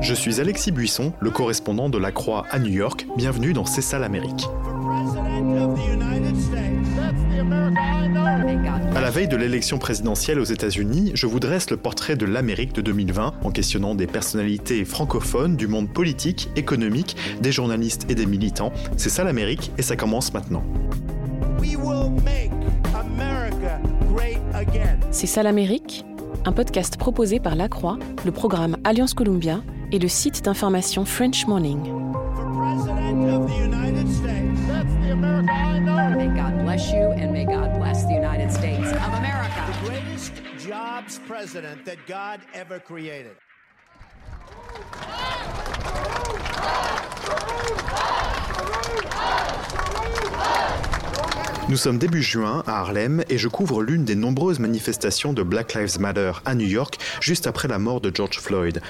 Je suis Alexis Buisson, le correspondant de La Croix à New York. Bienvenue dans C'est ça l'Amérique. À la veille de l'élection présidentielle aux États-Unis, je vous dresse le portrait de l'Amérique de 2020 en questionnant des personnalités francophones du monde politique, économique, des journalistes et des militants. C'est ça l'Amérique et ça commence maintenant. C'est ça l'Amérique? Un podcast proposé par La Croix, le programme Alliance Columbia et le site d'information French Morning. May God bless you and may God bless the United States of America. The greatest jobs president that God ever created. Nous sommes début juin à Harlem et je couvre l'une des nombreuses manifestations de Black Lives Matter à New York juste après la mort de George Floyd.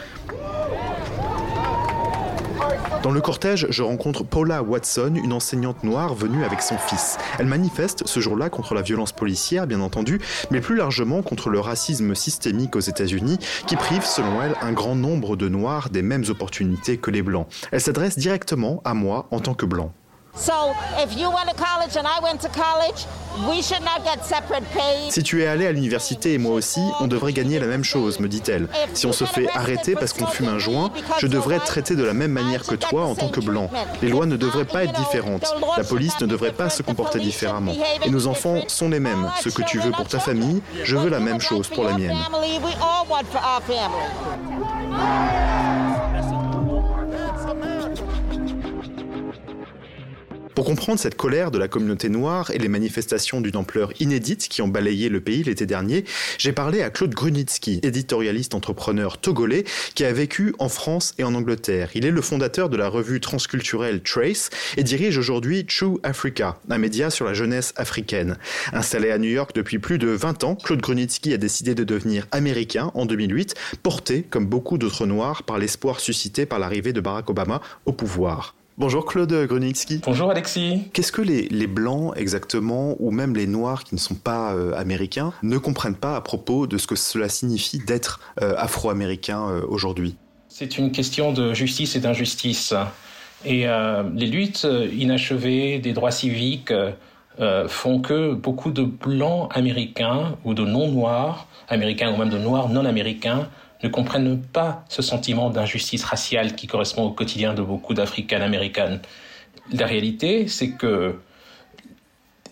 Dans le cortège, je rencontre Paula Watson, une enseignante noire venue avec son fils. Elle manifeste ce jour-là contre la violence policière, bien entendu, mais plus largement contre le racisme systémique aux États-Unis, qui prive, selon elle, un grand nombre de noirs des mêmes opportunités que les blancs. Elle s'adresse directement à moi en tant que blanc. Si tu es allé à l'université et moi aussi, on devrait gagner la même chose, me dit-elle. Si on se fait arrêter parce qu'on fume un joint, je devrais être traité de la même manière que toi en tant que blanc. Les lois ne devraient pas être différentes. La police ne devrait pas se comporter différemment. Et nos enfants sont les mêmes. Ce que tu veux pour ta famille, je veux la même chose pour la mienne. Pour comprendre cette colère de la communauté noire et les manifestations d'une ampleur inédite qui ont balayé le pays l'été dernier, j'ai parlé à Claude Grunitsky, éditorialiste entrepreneur togolais qui a vécu en France et en Angleterre. Il est le fondateur de la revue transculturelle Trace et dirige aujourd'hui True Africa, un média sur la jeunesse africaine. Installé à New York depuis plus de 20 ans, Claude Grunitsky a décidé de devenir américain en 2008, porté, comme beaucoup d'autres noirs, par l'espoir suscité par l'arrivée de Barack Obama au pouvoir. Bonjour Claude Grunitsky. Bonjour Alexis. Qu'est-ce que les, blancs exactement, ou même les noirs qui ne sont pas euh, américains, ne comprennent pas à propos de ce que cela signifie d'être euh, afro-américain euh, aujourd'hui? C'est une question de justice et d'injustice. Et les luttes inachevées des droits civiques font que beaucoup de blancs américains ou de non-noirs américains ou même de noirs non américains ne comprennent pas ce sentiment d'injustice raciale qui correspond au quotidien de beaucoup d'Africaines américaines. La réalité, c'est que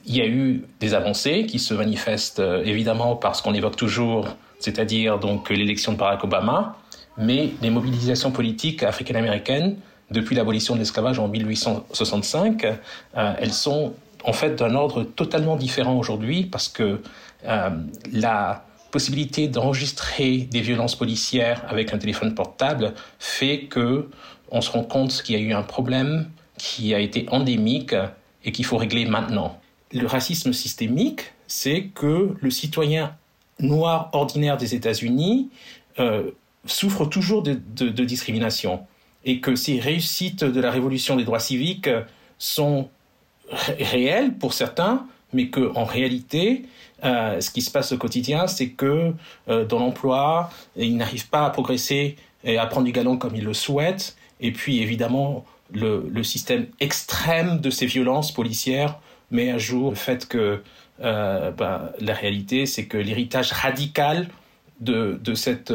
il y a eu des avancées qui se manifestent euh, évidemment par ce qu'on évoque toujours, c'est-à-dire donc l'élection de Barack Obama, mais les mobilisations politiques africaines-américaines depuis l'abolition de l'esclavage en 1865, euh, elles sont en fait d'un ordre totalement différent aujourd'hui parce que euh, la possibilité d'enregistrer des violences policières avec un téléphone portable fait que on se rend compte qu'il y a eu un problème qui a été endémique et qu'il faut régler maintenant. Le racisme systémique, c'est que le citoyen noir ordinaire des États-Unis euh, souffre toujours de, de, discrimination et que ces réussites de la révolution des droits civiques sont réelles pour certains, mais qu'en réalité, euh, ce qui se passe au quotidien, c'est que euh, dans l'emploi, ils n'arrivent pas à progresser et à prendre du galon comme ils le souhaitent. Et puis évidemment, le, système extrême de ces violences policières met à jour le fait que euh, ben, la réalité, c'est que l'héritage radical de, cette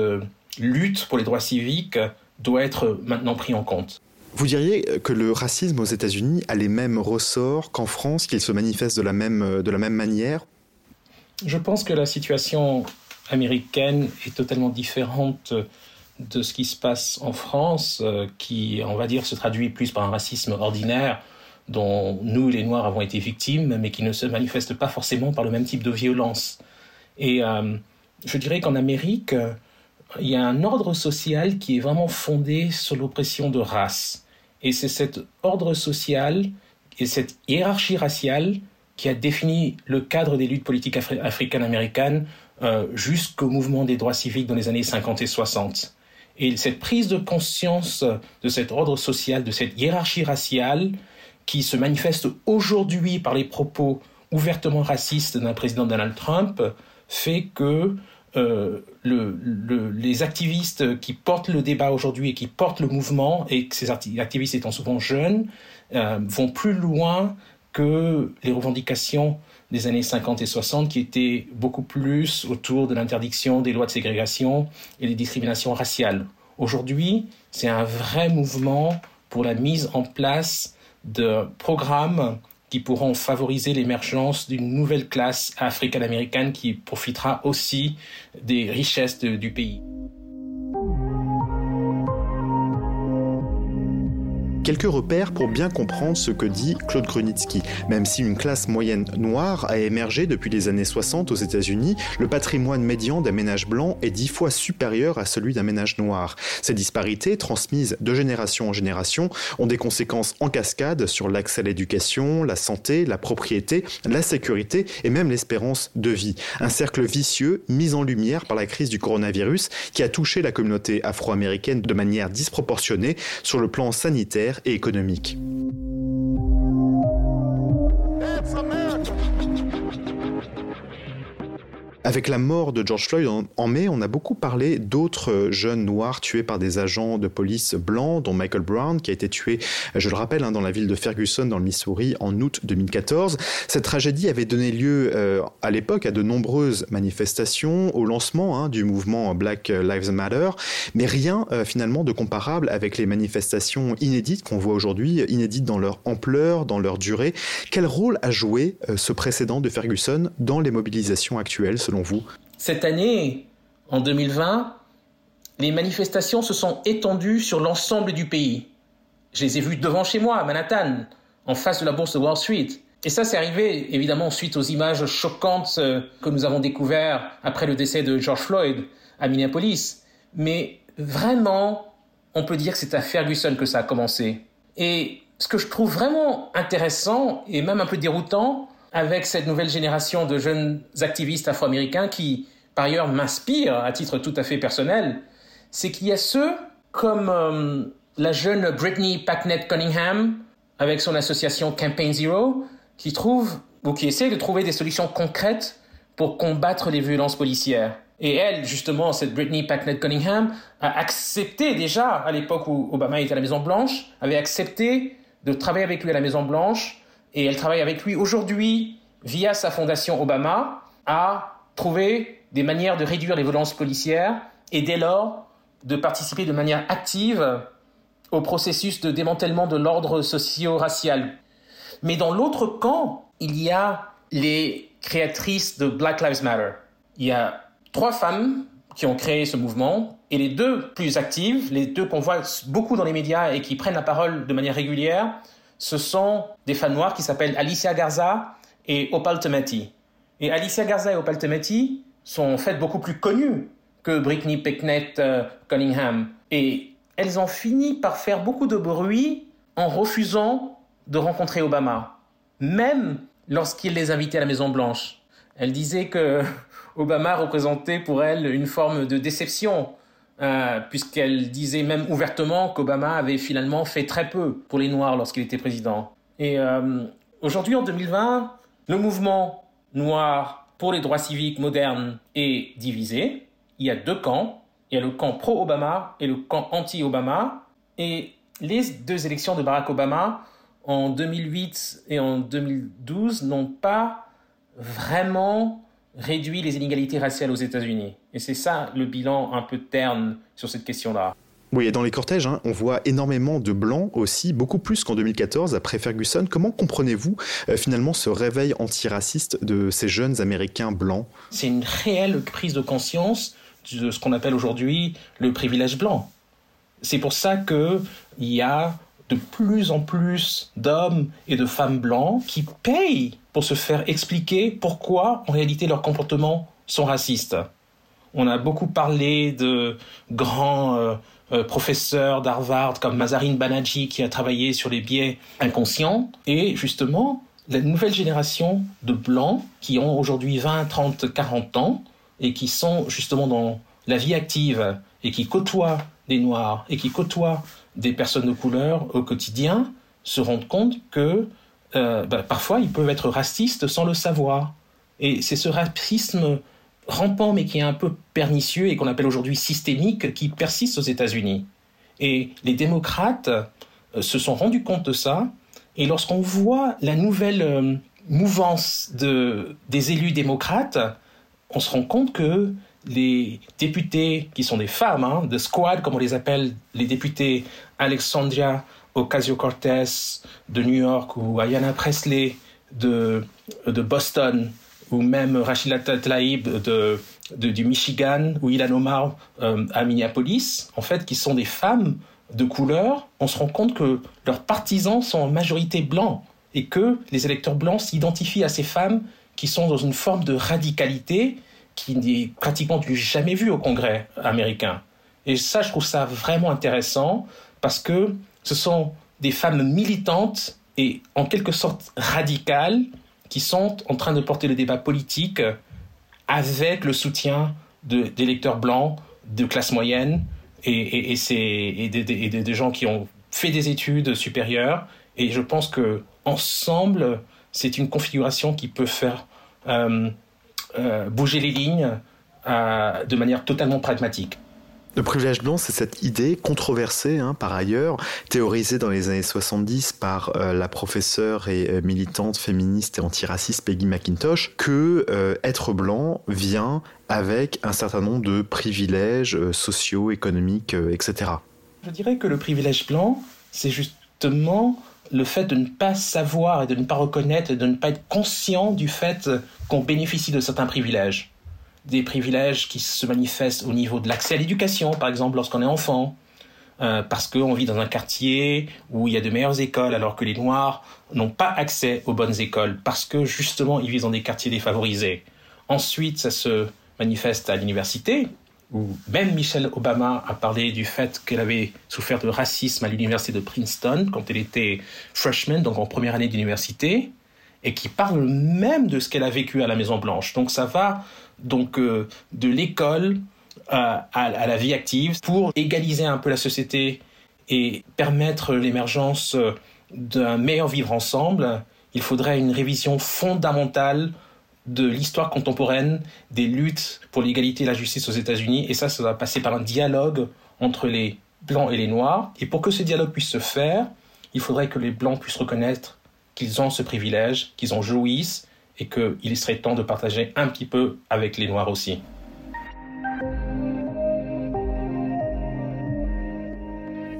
lutte pour les droits civiques doit être maintenant pris en compte. Vous diriez que le racisme aux États-Unis a les mêmes ressorts qu'en France, qu'il se manifeste de la même, de la même manière? Je pense que la situation américaine est totalement différente de ce qui se passe en France, euh, qui, on va dire, se traduit plus par un racisme ordinaire dont nous, les Noirs, avons été victimes, mais qui ne se manifeste pas forcément par le même type de violence. Et euh, je dirais qu'en Amérique, il y a un ordre social qui est vraiment fondé sur l'oppression de race. Et c'est cet ordre social et cette hiérarchie raciale qui a défini le cadre des luttes politiques africaines-américaines euh, jusqu'au mouvement des droits civiques dans les années 50 et 60. Et cette prise de conscience de cet ordre social, de cette hiérarchie raciale, qui se manifeste aujourd'hui par les propos ouvertement racistes d'un président Donald Trump, fait que euh, le, les activistes qui portent le débat aujourd'hui et qui portent le mouvement, et que ces activistes étant souvent jeunes, euh, vont plus loin que les revendications des années 50 et 60 qui étaient beaucoup plus autour de l'interdiction des lois de ségrégation et des discriminations raciales. Aujourd'hui, c'est un vrai mouvement pour la mise en place de programmes qui pourront favoriser l'émergence d'une nouvelle classe africaine-américaine qui profitera aussi des richesses du pays. Quelques repères pour bien comprendre ce que dit Claude Grunitsky. Même si une classe moyenne noire a émergé depuis les années 60 aux États-Unis, le patrimoine médian d'un ménage blanc est dix fois supérieur à celui d'un ménage noir. Ces disparités, transmises de génération en génération, ont des conséquences en cascade sur l'accès à l'éducation, la santé, la propriété, la sécurité et même l'espérance de vie. Un cercle vicieux mis en lumière par la crise du coronavirus qui a touché la communauté afro-américaine de manière disproportionnée sur le plan sanitaire et économique. Avec la mort de George Floyd en, mai, on a beaucoup parlé d'autres jeunes noirs tués par des agents de police blancs, dont Michael Brown, qui a été tué, je le rappelle, hein, dans la ville de Ferguson, dans le Missouri, en août 2014. Cette tragédie avait donné lieu euh, à l'époque à de nombreuses manifestations, au lancement hein, du mouvement Black Lives Matter, mais rien euh, finalement de comparable avec les manifestations inédites qu'on voit aujourd'hui, inédites dans leur ampleur, dans leur durée. Quel rôle a joué euh, ce précédent de Ferguson dans les mobilisations actuelles, selon vous Cette année, en 2020, les manifestations se sont étendues sur l'ensemble du pays. Je les ai vues devant chez moi, à Manhattan, en face de la bourse de Wall Street. Et ça, c'est arrivé évidemment suite aux images choquantes euh, que nous avons découvertes après le décès de George Floyd à Minneapolis. Mais vraiment, on peut dire que c'est à Ferguson que ça a commencé. Et ce que je trouve vraiment intéressant et même un peu déroutant, avec cette nouvelle génération de jeunes activistes afro-américains qui, par ailleurs, m'inspirent à titre tout à fait personnel, c'est qu'il y a ceux comme euh, la jeune Brittany Packnett Cunningham, avec son association Campaign Zero, qui trouve ou qui essaie de trouver des solutions concrètes pour combattre les violences policières. Et elle, justement, cette Brittany Packnett Cunningham, a accepté déjà, à l'époque où Obama était à la Maison Blanche, avait accepté de travailler avec lui à la Maison Blanche et elle travaille avec lui aujourd'hui via sa fondation Obama à trouver des manières de réduire les violences policières et dès lors de participer de manière active au processus de démantèlement de l'ordre socio-racial. Mais dans l'autre camp, il y a les créatrices de Black Lives Matter. Il y a trois femmes qui ont créé ce mouvement et les deux plus actives, les deux qu'on voit beaucoup dans les médias et qui prennent la parole de manière régulière, ce sont des femmes noires qui s'appellent Alicia Garza et Opal Tometi. Et Alicia Garza et Opal Tometi sont en fait beaucoup plus connues que Britney Pecknett euh, Cunningham. Et elles ont fini par faire beaucoup de bruit en refusant de rencontrer Obama, même lorsqu'il les invitait à la Maison Blanche. Elles disaient que Obama représentait pour elles une forme de déception euh, puisqu'elle disait même ouvertement qu'Obama avait finalement fait très peu pour les Noirs lorsqu'il était président. Et euh, aujourd'hui, en 2020, le mouvement noir pour les droits civiques modernes est divisé. Il y a deux camps. Il y a le camp pro-Obama et le camp anti-Obama. Et les deux élections de Barack Obama en 2008 et en 2012 n'ont pas vraiment réduit les inégalités raciales aux États-Unis. Et c'est ça le bilan un peu terne sur cette question-là. Oui, et dans les cortèges, hein, on voit énormément de blancs aussi, beaucoup plus qu'en 2014, après Ferguson. Comment comprenez-vous euh, finalement ce réveil antiraciste de ces jeunes Américains blancs? C'est une réelle prise de conscience de ce qu'on appelle aujourd'hui le privilège blanc. C'est pour ça qu'il y a de plus en plus d'hommes et de femmes blancs qui payent pour se faire expliquer pourquoi en réalité leurs comportements sont racistes. On a beaucoup parlé de grands euh, euh, professeurs d'Harvard comme Mazarin Banerjee qui a travaillé sur les biais inconscients et justement la nouvelle génération de blancs qui ont aujourd'hui 20, 30, 40 ans et qui sont justement dans la vie active et qui côtoient des noirs et qui côtoient des personnes de couleur au quotidien se rendent compte que euh, bah, parfois ils peuvent être racistes sans le savoir. Et c'est ce racisme rampant mais qui est un peu pernicieux et qu'on appelle aujourd'hui systémique qui persiste aux États-Unis. Et les démocrates euh, se sont rendus compte de ça. Et lorsqu'on voit la nouvelle euh, mouvance de, des élus démocrates, on se rend compte que les députés qui sont des femmes, hein, de squad comme on les appelle, les députés Alexandria Ocasio-Cortez de New York ou Ayanna Presley de, de Boston ou même Rachida Tlaib de, de, du Michigan ou Ilan Omar euh, à Minneapolis, en fait, qui sont des femmes de couleur, on se rend compte que leurs partisans sont en majorité blancs et que les électeurs blancs s'identifient à ces femmes qui sont dans une forme de radicalité qui n'est pratiquement jamais vue au Congrès américain. Et ça, je trouve ça vraiment intéressant parce que ce sont des femmes militantes et en quelque sorte radicales qui sont en train de porter le débat politique avec le soutien d'électeurs blancs de classe moyenne et, des, gens qui ont fait des études supérieures. Et je pense que ensemble, c'est une configuration qui peut faire euh, euh, bouger les lignes euh, de manière totalement pragmatique. Le privilège blanc, c'est cette idée controversée, hein, par ailleurs, théorisée dans les années 70 par euh, la professeure et euh, militante féministe et antiraciste Peggy McIntosh, que euh, être blanc vient avec un certain nombre de privilèges sociaux, économiques, etc. Je dirais que le privilège blanc, c'est justement le fait de ne pas savoir et de ne pas reconnaître et de ne pas être conscient du fait qu'on bénéficie de certains privilèges des privilèges qui se manifestent au niveau de l'accès à l'éducation, par exemple, lorsqu'on est enfant, euh, parce qu'on vit dans un quartier où il y a de meilleures écoles, alors que les Noirs n'ont pas accès aux bonnes écoles, parce que justement, ils vivent dans des quartiers défavorisés. Ensuite, ça se manifeste à l'université, où même Michelle Obama a parlé du fait qu'elle avait souffert de racisme à l'université de Princeton quand elle était freshman, donc en première année d'université, et qui parle même de ce qu'elle a vécu à la Maison Blanche. Donc ça va donc euh, de l'école à, la vie active pour égaliser un peu la société et permettre l'émergence euh, d'un meilleur vivre ensemble, il faudrait une révision fondamentale de l'histoire contemporaine des luttes pour l'égalité et la justice aux États-Unis. Et ça, ça va passer par un dialogue entre les blancs et les noirs. Et pour que ce dialogue puisse se faire, il faudrait que les blancs puissent reconnaître qu'ils ont ce privilège, qu'ils en jouissent, et qu'il serait temps de partager un petit peu avec les Noirs aussi.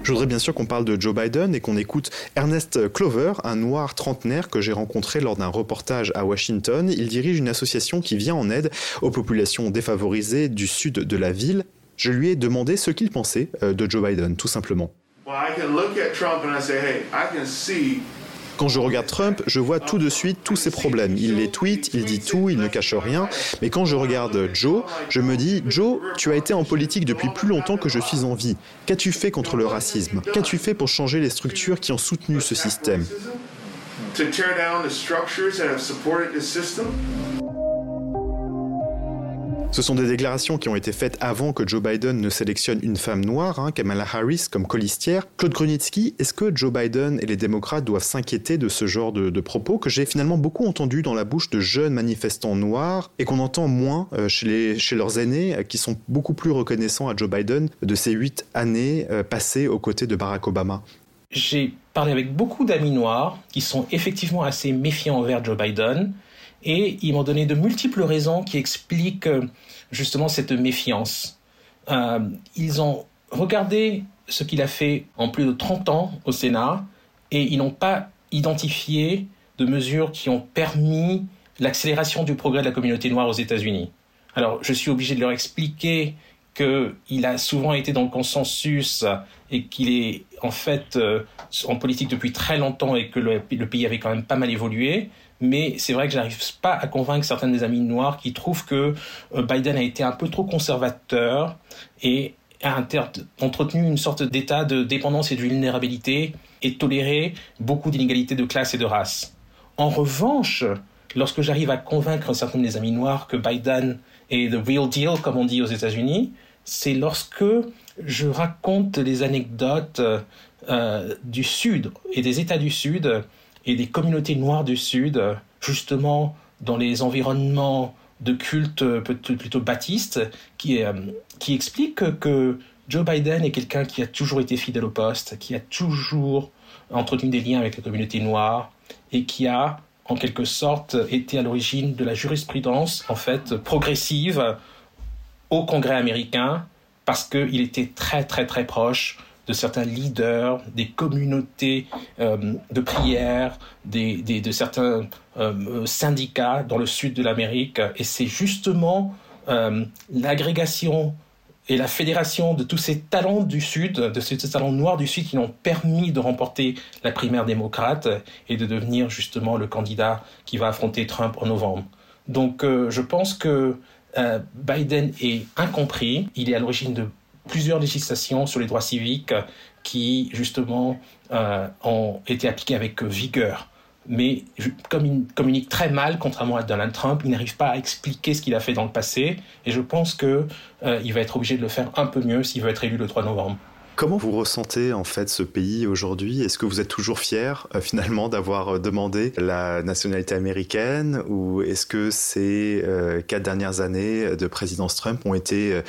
Je voudrais bien sûr qu'on parle de Joe Biden et qu'on écoute Ernest Clover, un noir trentenaire que j'ai rencontré lors d'un reportage à Washington. Il dirige une association qui vient en aide aux populations défavorisées du sud de la ville. Je lui ai demandé ce qu'il pensait euh, de Joe Biden, tout simplement. Quand je regarde Trump, je vois tout de suite tous ses problèmes. Il les tweet, il dit tout, il ne cache rien. Mais quand je regarde Joe, je me dis, Joe, tu as été en politique depuis plus longtemps que je suis en vie. Qu'as-tu fait contre le racisme? Qu'as-tu fait pour changer les structures qui ont soutenu ce système? Ce sont des déclarations qui ont été faites avant que Joe Biden ne sélectionne une femme noire, hein, Kamala Harris, comme colistière. Claude Grunitzky, est-ce que Joe Biden et les démocrates doivent s'inquiéter de ce genre de, propos que j'ai finalement beaucoup entendu dans la bouche de jeunes manifestants noirs et qu'on entend moins euh, chez, chez leurs aînés euh, qui sont beaucoup plus reconnaissants à Joe Biden de ces huit années euh, passées aux côtés de Barack Obama? J'ai parlé avec beaucoup d'amis noirs qui sont effectivement assez méfiants envers Joe Biden et ils m'ont donné de multiples raisons qui expliquent justement cette méfiance. Euh, ils ont regardé ce qu'il a fait en plus de 30 ans au Sénat et ils n'ont pas identifié de mesures qui ont permis l'accélération du progrès de la communauté noire aux États-Unis. Alors, je suis obligé de leur expliquer qu'il a souvent été dans le consensus et qu'il est en fait euh, en politique depuis très longtemps et que le, pays avait quand même pas mal évolué mais c'est vrai que j'arrive pas à convaincre certains des amis noirs qui trouvent que euh, Biden a été un peu trop conservateur et a entretenu une sorte d'état de dépendance et de vulnérabilité et toléré beaucoup d'inégalités de classe et de race. En revanche, lorsque j'arrive à convaincre certains de mes amis noirs que Biden est the real deal, comme on dit aux États-Unis, c'est lorsque je raconte les anecdotes euh, du Sud et des États du Sud et des communautés noires du Sud, justement dans les environnements de culte plutôt baptiste qui, qui explique que Joe Biden est quelqu'un qui a toujours été fidèle au poste, qui a toujours entretenu des liens avec la communauté noire et qui a en quelque sorte été à l'origine de la jurisprudence en fait progressive au Congrès américain parce qu'il était très très très proche de certains leaders, des communautés euh, de prière, des, de certains euh, syndicats dans le sud de l'Amérique. Et c'est justement euh, l'agrégation et la fédération de tous ces talents du Sud, de ces talents noirs du Sud qui ont permis de remporter la primaire démocrate et de devenir justement le candidat qui va affronter Trump en novembre. Donc je pense que Biden est incompris, il est à l'origine de plusieurs législations sur les droits civiques qui justement euh, ont été appliquées avec vigueur. Mais comme il communique très mal, contrairement à Donald Trump, il n'arrive pas à expliquer ce qu'il a fait dans le passé, et je pense qu'il euh, va être obligé de le faire un peu mieux s'il veut être élu le 3 novembre. Comment vous ressentez en fait ce pays aujourd'hui? Est-ce que vous êtes toujours fier euh, finalement d'avoir demandé la nationalité américaine? Ou est-ce que ces quatre dernières années de présidence Trump ont été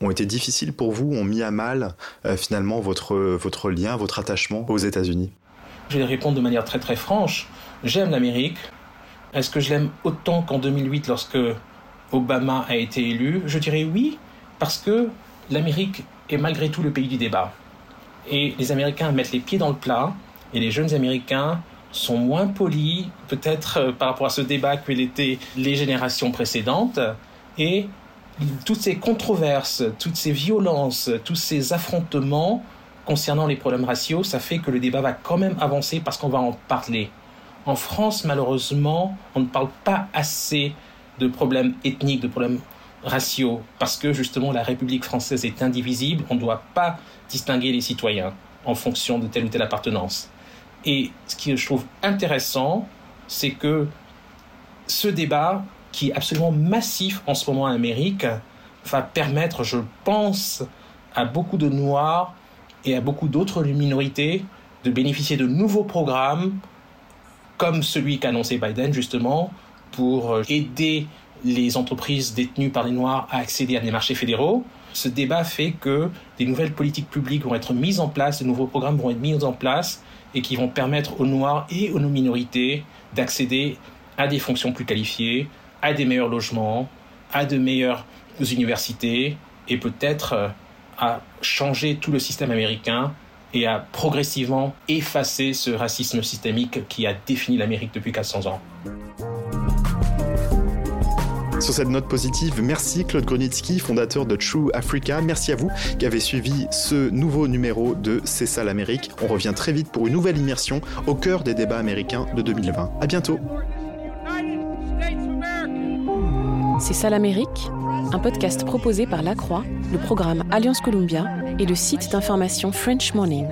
ont été difficiles pour vous, ont mis à mal finalement votre, votre lien, votre attachement aux États-Unis Je vais répondre de manière très très franche j'aime l'Amérique. Est-ce que je l'aime autant qu'en 2008 lorsque Obama a été élu? Je dirais oui, parce que l'Amérique est malgré tout le pays du débat. Et les Américains mettent les pieds dans le plat, et les jeunes Américains sont moins polis, peut-être euh, par rapport à ce débat que l'étaient les générations précédentes, et toutes ces controverses, toutes ces violences, tous ces affrontements concernant les problèmes raciaux, ça fait que le débat va quand même avancer parce qu'on va en parler. En France, malheureusement, on ne parle pas assez de problèmes ethniques, de problèmes raciaux, parce que justement la République française est indivisible, on ne doit pas distinguer les citoyens en fonction de telle ou telle appartenance. Et ce que je trouve intéressant, c'est que ce débat, qui est absolument massif en ce moment en Amérique, va permettre, je pense, à beaucoup de Noirs et à beaucoup d'autres minorités de bénéficier de nouveaux programmes comme celui qu'a annoncé Biden justement pour aider les entreprises détenues par les Noirs à accéder à des marchés fédéraux. Ce débat fait que des nouvelles politiques publiques vont être mises en place, de nouveaux programmes vont être mis en place et qui vont permettre aux Noirs et aux minorités d'accéder à des fonctions plus qualifiées, à des meilleurs logements, à de meilleures universités et peut-être euh, à changer tout le système américain et a progressivement effacé ce racisme systémique qui a défini l'Amérique depuis 400 ans. Sur cette note positive, merci Claude Grunitsky, fondateur de True Africa. Merci à vous qui avez suivi ce nouveau numéro de C'est ça l'Amérique. On revient très vite pour une nouvelle immersion au cœur des débats américains de 2020. À bientôt. C'est ça un podcast proposé par La Croix, le programme Alliance Columbia et le site d'information French Morning.